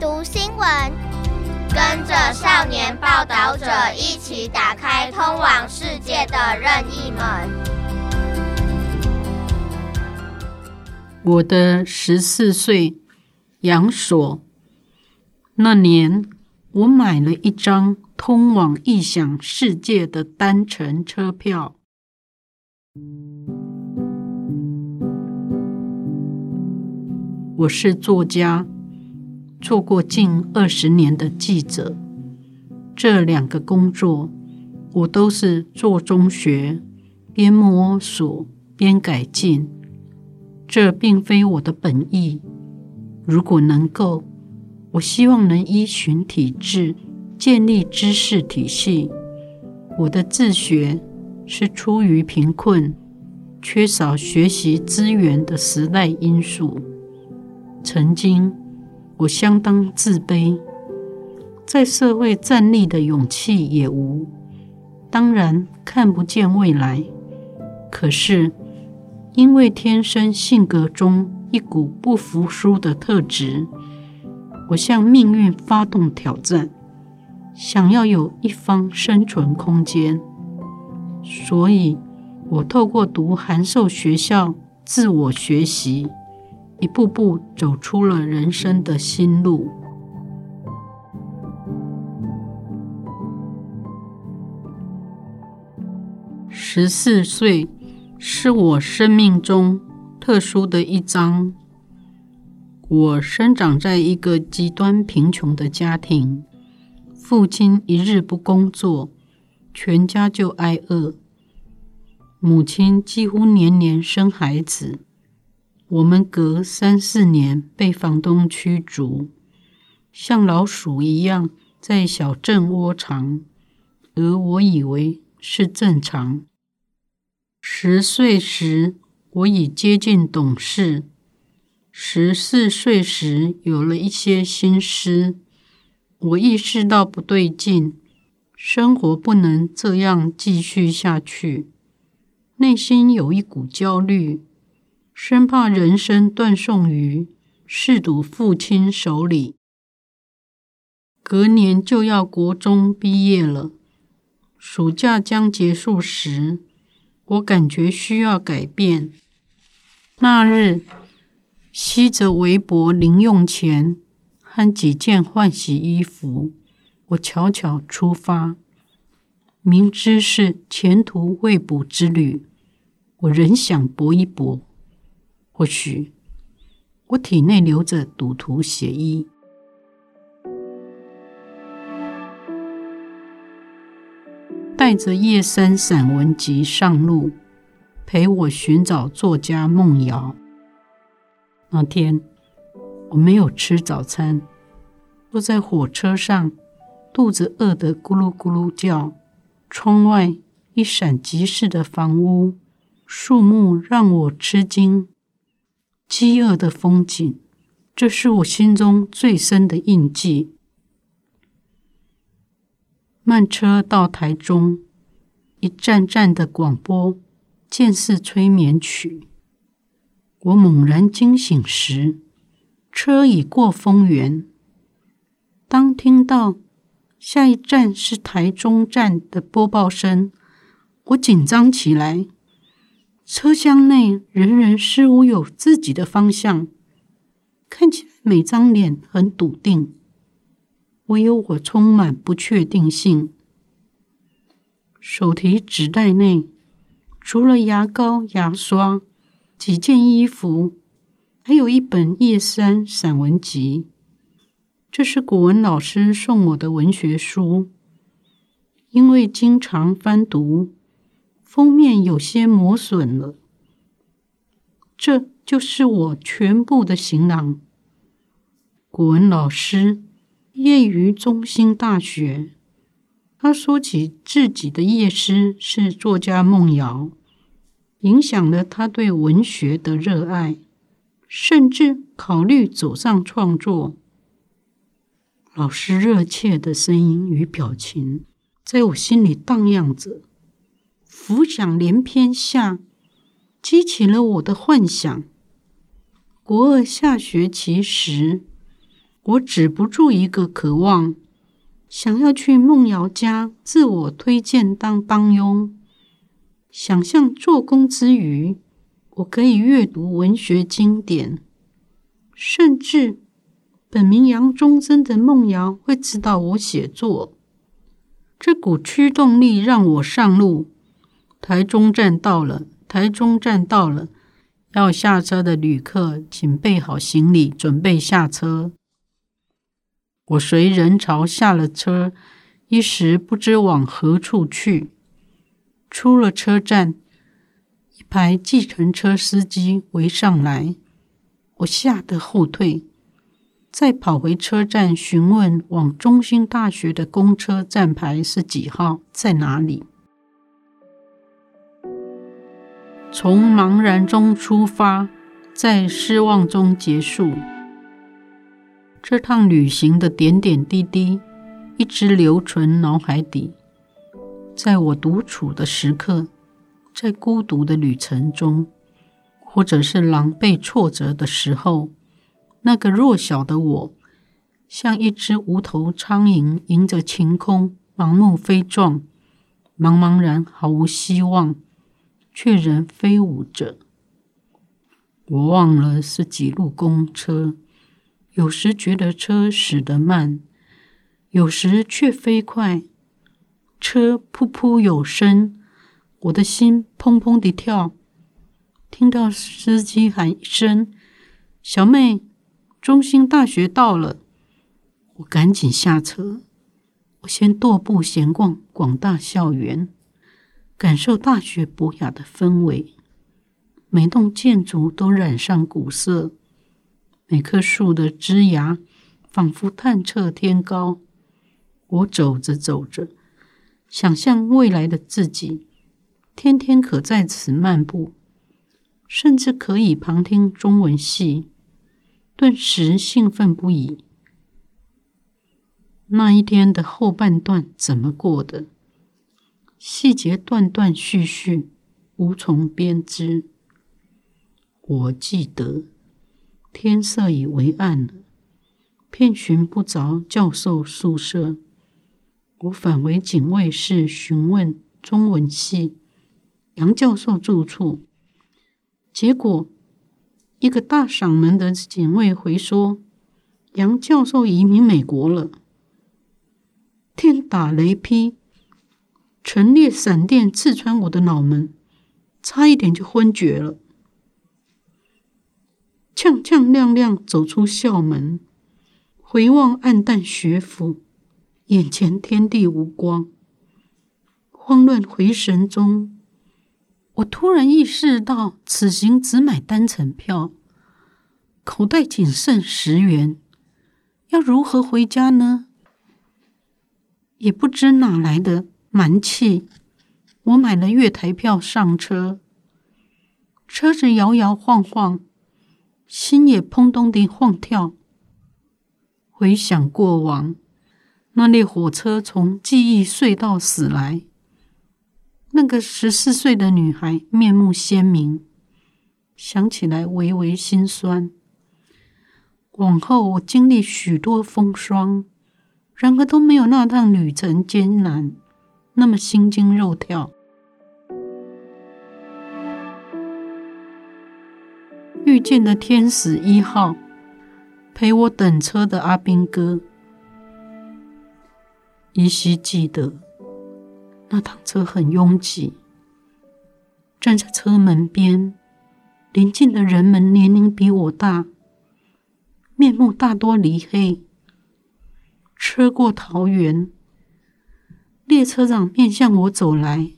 读新闻，跟着少年报道者一起打开通往世界的任意门。我的十四岁，杨索。那年，我买了一张通往异想世界的单程车票。我是作家，做过近二十年的记者。这两个工作，我都是做中学，边摸索边改进。这并非我的本意。如果能够，我希望能依循体制，建立知识体系。我的自学是出于贫困、缺少学习资源的时代因素。曾经，我相当自卑，在社会站立的勇气也无，当然看不见未来。可是，因为天生性格中一股不服输的特质，我向命运发动挑战，想要有一方生存空间。所以，我透过读函授学校，自我学习。一步步走出了人生的新路。十四岁是我生命中特殊的一章。我生长在一个极端贫穷的家庭，父亲一日不工作，全家就挨饿；母亲几乎年年生孩子。我们隔三四年被房东驱逐，像老鼠一样在小镇窝藏，而我以为是正常。十岁时，我已接近懂事；十四岁时，有了一些心思。我意识到不对劲，生活不能这样继续下去，内心有一股焦虑。生怕人生断送于嗜赌父亲手里。隔年就要国中毕业了，暑假将结束时，我感觉需要改变。那日，吸着微薄零用钱和几件换洗衣服，我悄悄出发，明知是前途未卜之旅，我仍想搏一搏。或许我体内流着赌徒血衣，带着叶珊散文集上路，陪我寻找作家梦瑶。那天我没有吃早餐，坐在火车上，肚子饿得咕噜咕噜叫。窗外一闪即逝的房屋、树木让我吃惊。饥饿的风景，这是我心中最深的印记。慢车到台中，一站站的广播，渐似催眠曲。我猛然惊醒时，车已过丰原。当听到下一站是台中站的播报声，我紧张起来。车厢内人人似乎有自己的方向，看起来每张脸很笃定，唯有我充满不确定性。手提纸袋内除了牙膏、牙刷、几件衣服，还有一本叶珊散文集，这是古文老师送我的文学书，因为经常翻读。封面有些磨损了，这就是我全部的行囊。古文老师业于中兴大学，他说起自己的业师是作家梦瑶，影响了他对文学的热爱，甚至考虑走上创作。老师热切的声音与表情，在我心里荡漾着。浮想联翩下，激起了我的幻想。国二下学期时，我止不住一个渴望，想要去梦瑶家自我推荐当帮佣，想象做工之余，我可以阅读文学经典，甚至本名杨忠真的梦瑶会指导我写作。这股驱动力让我上路。台中站到了，台中站到了，要下车的旅客请备好行李，准备下车。我随人潮下了车，一时不知往何处去。出了车站，一排计程车司机围上来，我吓得后退，再跑回车站询问往中心大学的公车站牌是几号，在哪里。从茫然中出发，在失望中结束。这趟旅行的点点滴滴，一直留存脑海底。在我独处的时刻，在孤独的旅程中，或者是狼狈挫折的时候，那个弱小的我，像一只无头苍蝇，迎着晴空盲目飞撞，茫茫然毫无希望，却仍飞舞着。我忘了是几路公车。有时觉得车驶得慢，有时却飞快。车噗噗有声，我的心砰砰地跳。听到司机喊一声：“小妹，中心大学到了！”我赶紧下车。我先踱步闲逛广大校园，感受大学博雅的氛围。每栋建筑都染上古色。每棵树的枝芽仿佛探测天高。我走着走着，想象未来的自己，天天可在此漫步，甚至可以旁听中文系，顿时兴奋不已。那一天的后半段怎么过的？细节断断续续，无从编织。我记得。天色已微暗了，遍寻不着教授宿舍。我返回警卫室询问中文系杨教授住处，结果一个大嗓门的警卫回说：“杨教授移民美国了。”天打雷劈，陈列闪电刺穿我的脑门，差一点就昏厥了。跄跄跄跄走出校门，回望黯淡学府，眼前天地无光。慌乱回神中，我突然意识到，此行只买单程票，口袋仅剩十元，要如何回家呢？也不知哪来的蛮气，我买了月台票上车，车子摇摇晃晃。心也砰咚地晃跳。回想过往，那列火车从记忆隧道驶来，那个十四岁的女孩面目鲜明，想起来微微心酸。往后我经历许多风霜，然而都没有那趟旅程艰难，那么心惊肉跳。遇见的天使一号，陪我等车的阿兵哥，依稀记得那趟车很拥挤，站在车门边，邻近的人们年龄比我大，面目大多黧黑。车过桃园，列车长面向我走来，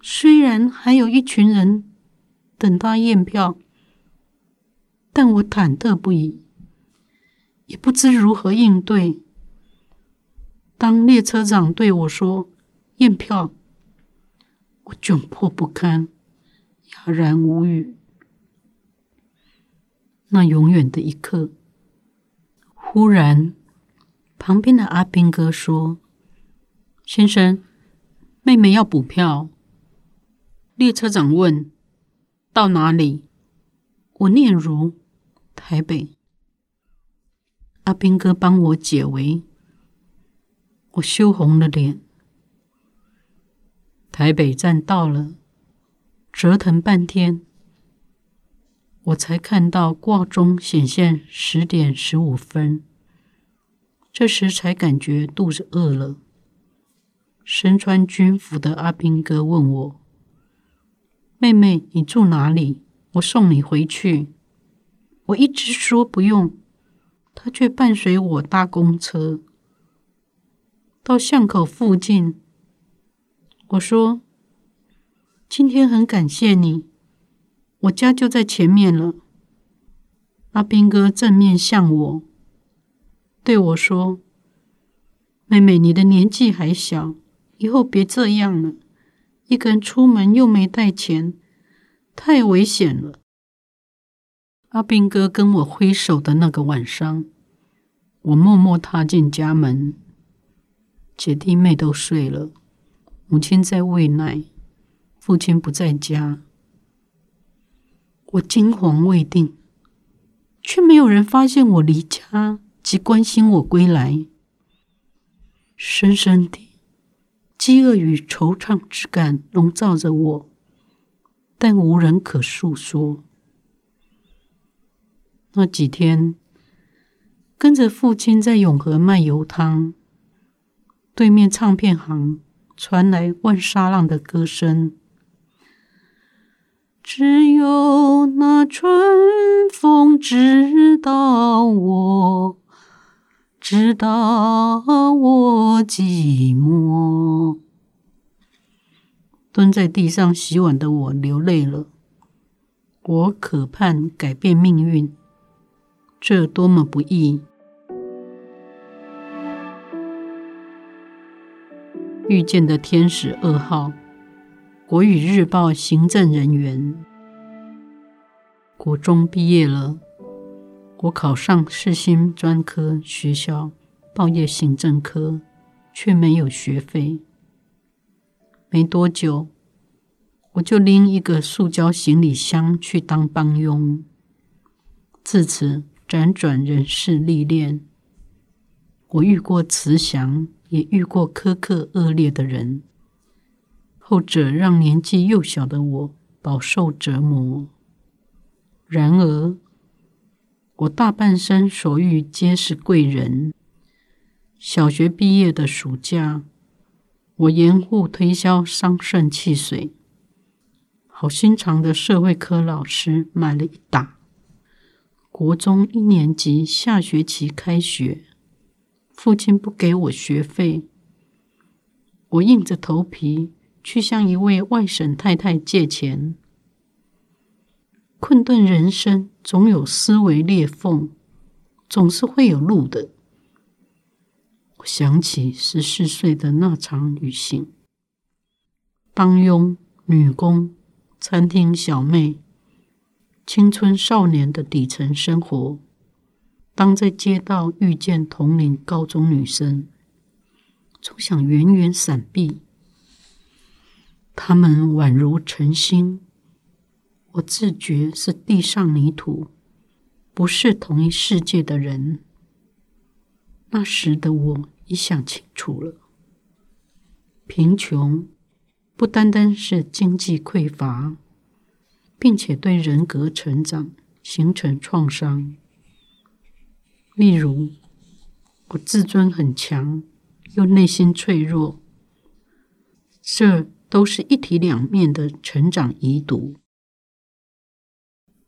虽然还有一群人等他验票。但我忐忑不已，也不知如何应对。当列车长对我说“验票”，我窘迫不堪，哑然无语。那永远的一刻，忽然，旁边的阿兵哥说：“先生，妹妹要补票。”列车长问：“到哪里？”我念如。台北，阿兵哥帮我解围，我羞红了脸。台北站到了，折腾半天，我才看到挂钟显现十点十五分。这时才感觉肚子饿了。身穿军服的阿兵哥问我：“妹妹，你住哪里？我送你回去。”我一直说不用。他却伴随我搭公车到巷口附近。我说：“今天很感谢你，我家就在前面了。”阿兵哥正面向我，对我说：“妹妹，你的年纪还小，以后别这样了。一个人出门又没带钱，太危险了。”阿兵哥跟我挥手的那个晚上，我默默踏进家门，姐弟妹都睡了，母亲在喂奶，父亲不在家。我惊惶未定，却没有人发现我离家及关心我归来。深深的饥饿与惆怅之感笼罩着我，但无人可诉说。那几天，跟着父亲在永和卖油汤，对面唱片行传来万沙浪的歌声。只有那春风知道我，知道我寂寞。蹲在地上洗碗的我流泪了，我渴盼改变命运。这多么不易！遇见的天使二号，国语日报行政人员。国中毕业了，我考上世新专科学校报业行政科，却没有学费。没多久，我就拎一个塑胶行李箱去当帮佣。自此。辗转人事历练，我遇过慈祥，也遇过苛刻恶劣的人。后者让年纪幼小的我饱受折磨。然而，我大半生所遇皆是贵人。小学毕业的暑假，我严护推销桑葚汽水，好心肠的社会科老师买了一打。国中一年级下学期开学，父亲不给我学费，我硬着头皮去向一位外省太太借钱。困顿人生总有思维裂缝，总是会有路的。我想起十四岁的那场旅行，帮佣、女工、餐厅小妹。青春少年的底层生活，当在街道遇见同龄高中女生，总想远远闪避。她们宛如晨星，我自觉是地上泥土，不是同一世界的人。那时的我已想清楚了，贫穷不单单是经济匮乏。并且对人格成长形成创伤。例如，我自尊很强，又内心脆弱，这都是一体两面的成长遗毒。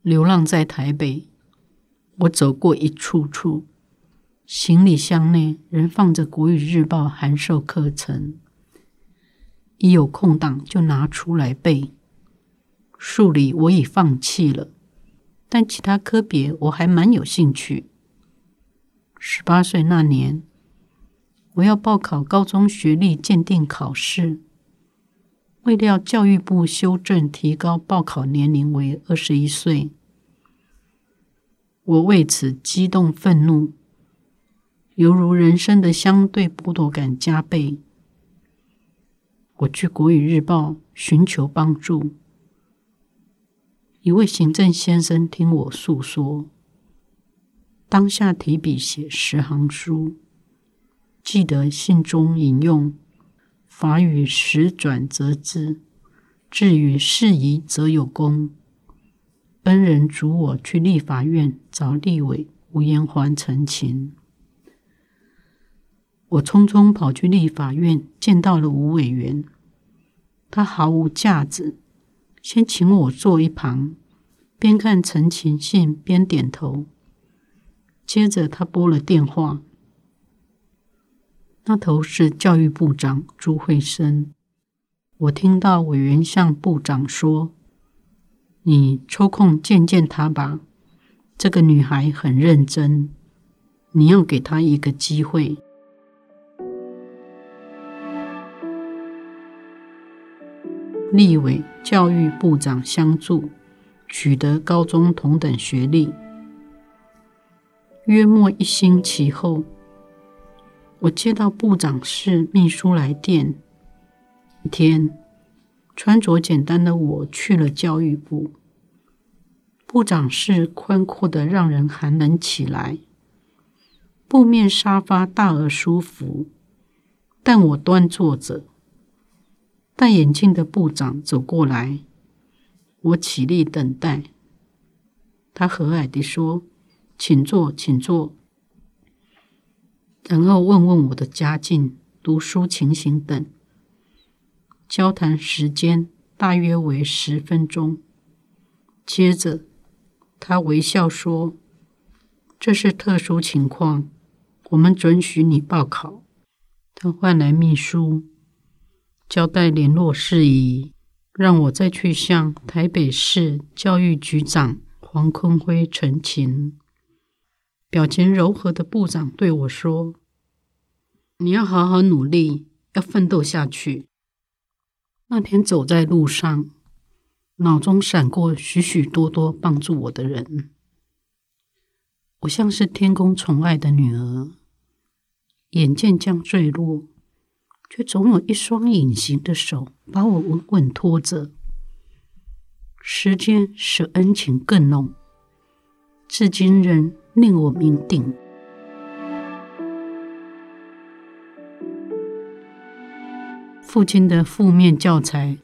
流浪在台北，我走过一处处，行李箱内仍放着《国语日报》函授课程，一有空档就拿出来背。数理我已放弃了，但其他科别我还蛮有兴趣。十八岁那年，我要报考高中学历鉴定考试，未料教育部修正提高报考年龄为二十一岁，我为此激动愤怒，犹如人生的相对剥夺感加倍。我去国语日报寻求帮助。一位行政先生听我诉说，当下提笔写十行书，记得信中引用“法语时转则知，至于事宜则有功”。恩人嘱我去立法院找立委吴延环陈情。我匆匆跑去立法院，见到了吴委员，他毫无架子，先请我坐一旁，边看陈情信边点头。接着他拨了电话，那头是教育部长朱惠生。我听到委员向部长说：“你抽空见见她吧，这个女孩很认真，你要给她一个机会。”立委、教育部长相助，取得高中同等学历。约莫一星期后，我接到部长室秘书来电。一天，穿着简单的我去了教育部。部长室宽阔的让人寒冷起来，布面沙发大而舒服，但我端坐着。戴眼镜的部长走过来，我起立等待。他和蔼地说。请坐，请坐。然后问问我的家境、读书情形等。交谈时间大约为十分钟。接着，他微笑说：“这是特殊情况，我们准许你报考。”他换来秘书，交代联络事宜，让我再去向台北市教育局长黄坤辉陈情。表情柔和的部长对我说：“你要好好努力，要奋斗下去。”那天走在路上，脑中闪过许许多多帮助我的人。我像是天公宠爱的女儿，眼见将坠落，却总有一双隐形的手把我稳稳拖着。时间使恩情更浓，至今仍。令我铭定。父亲的负面教材，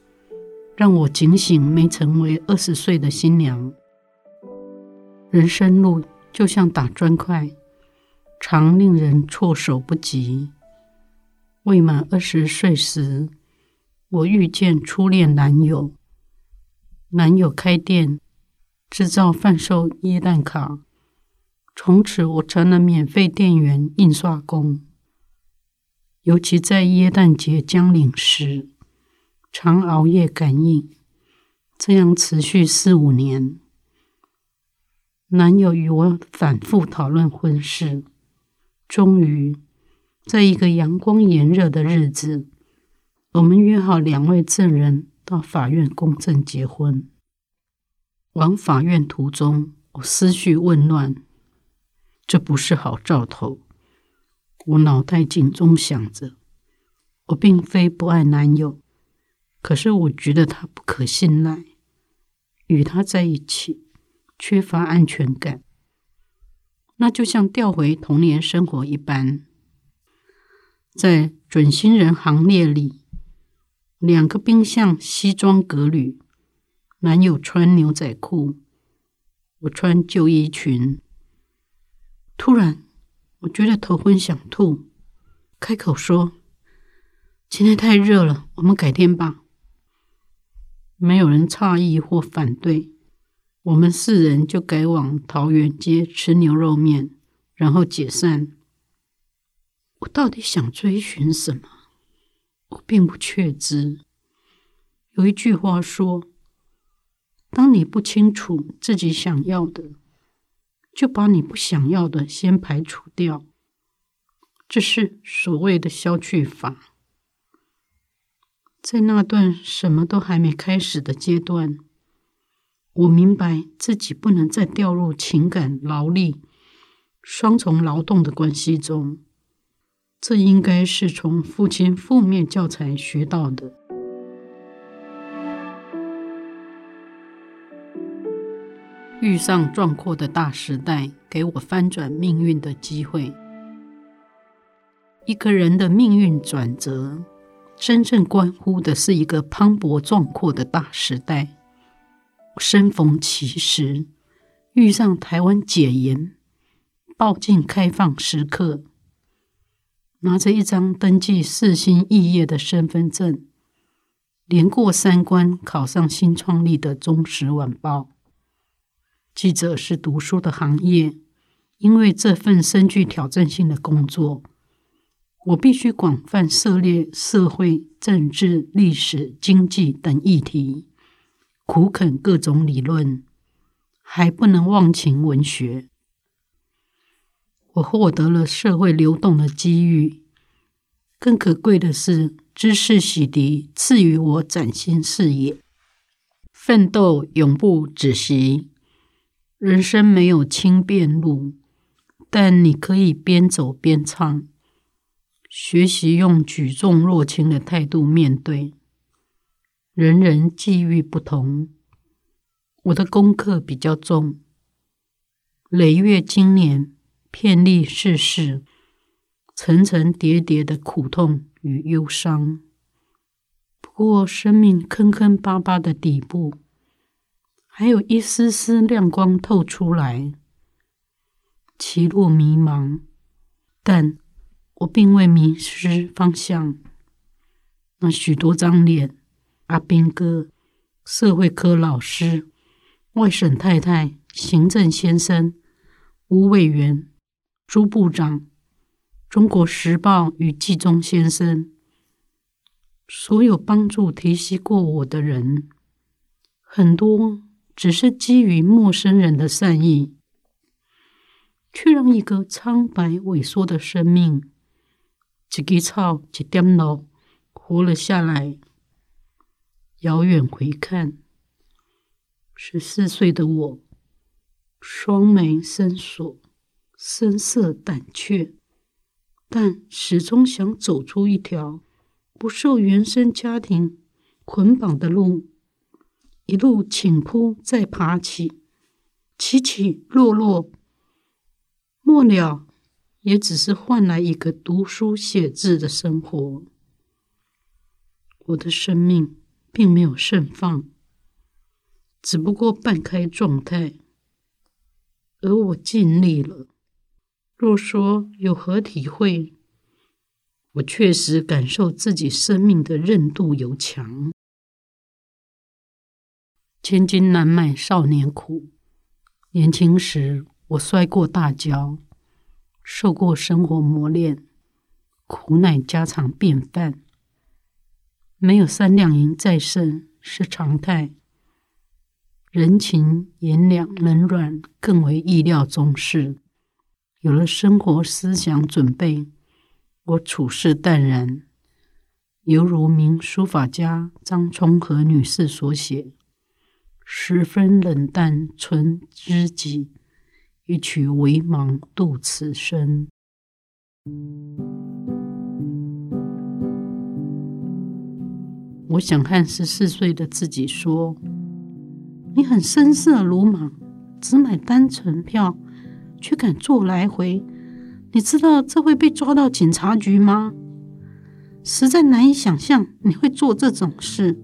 让我警醒没成为二十岁的新娘。人生路就像打砖块，常令人措手不及。未满二十岁时，我遇见初恋男友，男友开店，制造贩售耶诞卡。从此，我成了免费店员、印刷工。尤其在耶诞节将临时，常熬夜赶印，这样持续四五年。男友与我反复讨论婚事，终于在一个阳光炎热的日子，我们约好两位证人到法院公证结婚。往法院途中，我思绪紊乱。这不是好兆头，我脑袋警钟响着。我并非不爱男友，可是我觉得他不可信赖，与他在一起缺乏安全感，那就像调回童年生活一般。在准新人行列里，两个宾相西装革履，男友穿牛仔裤，我穿旧衣裙。突然，我觉得头昏想吐，开口说：“今天太热了，我们改天吧。”没有人诧异或反对，我们四人就改往桃园街吃牛肉面，然后解散。我到底想追寻什么？我并不确知。有一句话说：“当你不清楚自己想要的。”就把你不想要的先排除掉，这是所谓的消去法。在那段什么都还没开始的阶段，我明白自己不能再掉入情感、劳力双重劳动的关系中。这应该是从父亲负面教材学到的。遇上壮阔的大时代，给我翻转命运的机会。一个人的命运转折，真正关乎的是一个磅礴壮阔的大时代。生逢其时，遇上台湾解严、报禁开放时刻，拿着一张登记四星异业的身份证，连过三关，考上新创立的《中时晚报》。记者是读书的行业，因为这份深具挑战性的工作，我必须广泛涉猎社会、政治、历史、经济等议题，苦啃各种理论，还不能忘情文学。我获得了社会流动的机遇，更可贵的是知识洗涤赐予我崭新视野。奋斗永不止息。人生没有轻便路，但你可以边走边唱。学习用举重若轻的态度面对。人人际遇不同，我的功课比较重。累月经年，遍历世事，层层叠叠的苦痛与忧伤。不过，生命坑坑巴巴的底部。还有一丝丝亮光透出来，歧路迷茫，但我并未迷失方向。那许多张脸，阿兵哥、社会科老师、外省太太、行政先生、吴委员、朱部长、中国时报与纪中先生，所有帮助提携过我的人，很多。只是基于陌生人的善意，却让一个苍白萎缩的生命，一枝草，一点露，活了下来。遥远回看，十四岁的我，双眉深锁，声色胆怯，但始终想走出一条不受原生家庭捆绑的路。一路倾扑，再爬起，起起落落，末了也只是换来一个读书写字的生活。我的生命并没有盛放，只不过半开状态，而我尽力了。若说有何体会，我确实感受自己生命的韧度尤强。千金难买少年苦。年轻时，我摔过大跤，受过生活磨练，苦乃家常便饭。没有三两银在身是常态，人情严良冷暖更为意料中事。有了生活思想准备，我处事淡然，犹如名书法家张充和女士所写。十分冷淡，存知己，一曲微茫度此生。我想和十四岁的自己说：“你很声色鲁莽，只买单程票，却敢坐来回。你知道这会被抓到警察局吗？实在难以想象你会做这种事。”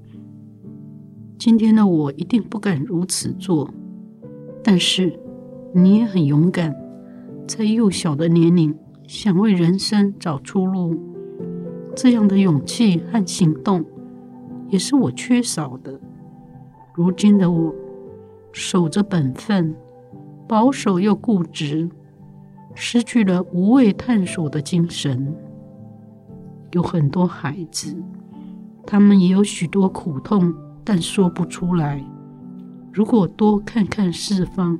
今天的我一定不敢如此做，但是你也很勇敢，在幼小的年龄想为人生找出路，这样的勇气和行动也是我缺少的。如今的我守着本分，保守又固执，失去了无畏探索的精神。有很多孩子，他们也有许多苦痛。但说不出来。如果多看看四方，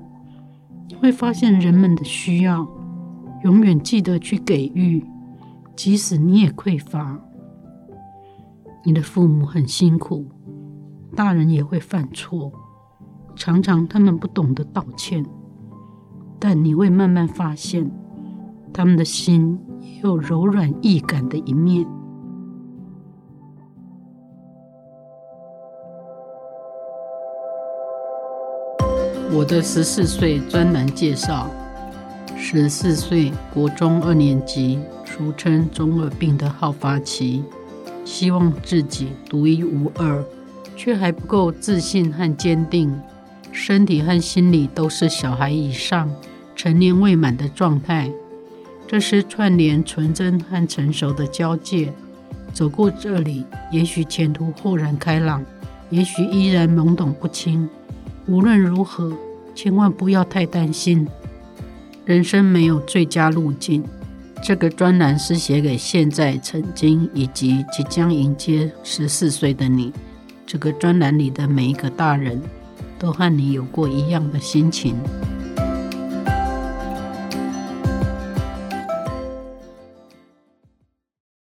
会发现人们的需要，永远记得去给予，即使你也匮乏。你的父母很辛苦，大人也会犯错，常常他们不懂得道歉，但你会慢慢发现，他们的心也有柔软易感的一面。我的十四岁专栏介绍：十四岁，国中二年级，俗称中二病的好发期，希望自己独一无二，却还不够自信和坚定，身体和心理都是小孩以上、成年未满的状态。这是串联纯真和成熟的交界。走过这里，也许前途豁然开朗，也许依然懵懂不清。无论如何，千万不要太担心。人生没有最佳路径。这个专栏是写给现在、曾经以及即将迎接十四岁的你。这个专栏里的每一个大人都和你有过一样的心情。